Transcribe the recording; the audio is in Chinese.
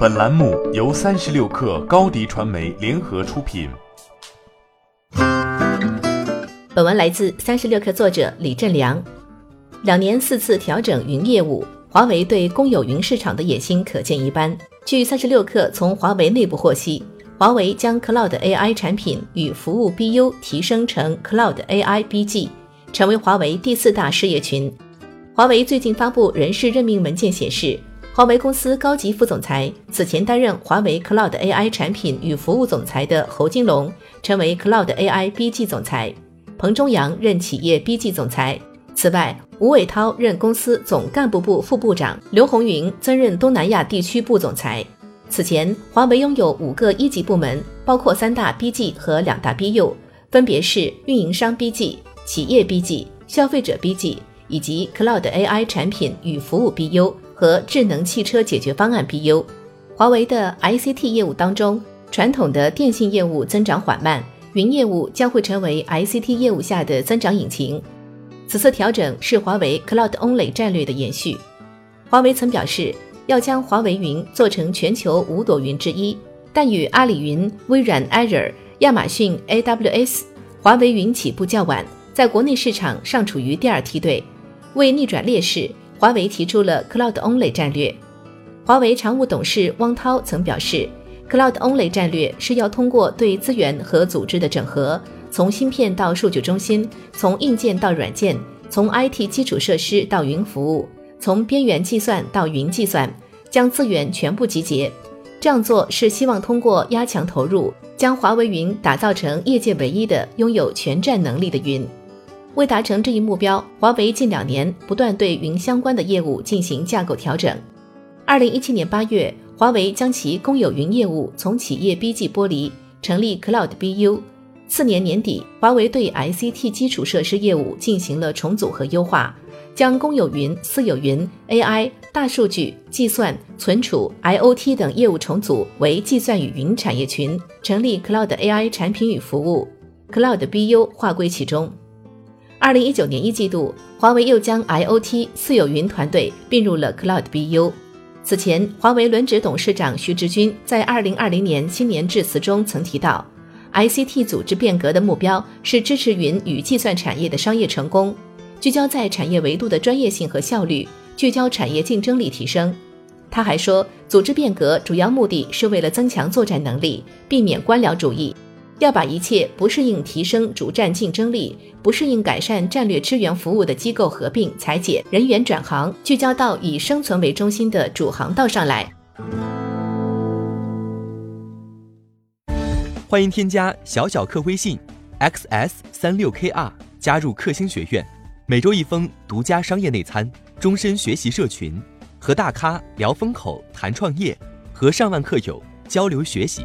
本栏目由三十六氪高低传媒联合出品。本文来自三十六氪作者李振良。两年四次调整云业务，华为对公有云市场的野心可见一斑。据三十六氪从华为内部获悉，华为将 Cloud AI 产品与服务 BU 提升成 Cloud AI BG，成为华为第四大事业群。华为最近发布人事任命文件显示。华为公司高级副总裁，此前担任华为 Cloud AI 产品与服务总裁的侯金龙，成为 Cloud AI BG 总裁；彭中阳任企业 BG 总裁。此外，吴伟涛任公司总干部部副部长，刘红云增任东南亚地区部总裁。此前，华为拥有五个一级部门，包括三大 BG 和两大 BU，分别是运营商 BG、企业 BG、消费者 BG，以及 Cloud AI 产品与服务 BU。和智能汽车解决方案 BU，华为的 ICT 业务当中，传统的电信业务增长缓慢，云业务将会成为 ICT 业务下的增长引擎。此次调整是华为 Cloud Only 战略的延续。华为曾表示要将华为云做成全球五朵云之一，但与阿里云、微软 Azure、亚马逊 AWS、华为云起步较晚，在国内市场尚处于第二梯队，为逆转劣势。华为提出了 Cloud Only 战略。华为常务董事汪涛曾表示，Cloud Only 战略是要通过对资源和组织的整合，从芯片到数据中心，从硬件到软件，从 IT 基础设施到云服务，从边缘计算到云计算，将资源全部集结。这样做是希望通过压强投入，将华为云打造成业界唯一的拥有全站能力的云。为达成这一目标，华为近两年不断对云相关的业务进行架构调整。二零一七年八月，华为将其公有云业务从企业 BG 剥离，成立 Cloud BU。次年年底，华为对 ICT 基础设施业务进行了重组和优化，将公有云、私有云、AI、大数据、计算、存储、IoT 等业务重组为计算与云产业群，成立 Cloud AI 产品与服务，Cloud BU 划归其中。二零一九年一季度，华为又将 IoT 私有云团队并入了 Cloud BU。此前，华为轮值董事长徐直军在二零二零年新年致辞中曾提到，ICT 组织变革的目标是支持云与计算产业的商业成功，聚焦在产业维度的专业性和效率，聚焦产业竞争力提升。他还说，组织变革主要目的是为了增强作战能力，避免官僚主义。要把一切不适应提升主战竞争力、不适应改善战略支援服务的机构合并裁减、人员转行，聚焦到以生存为中心的主航道上来。欢迎添加小小客微信，xs 三六 kr，加入克星学院，每周一封独家商业内参，终身学习社群，和大咖聊风口、谈创业，和上万客友交流学习。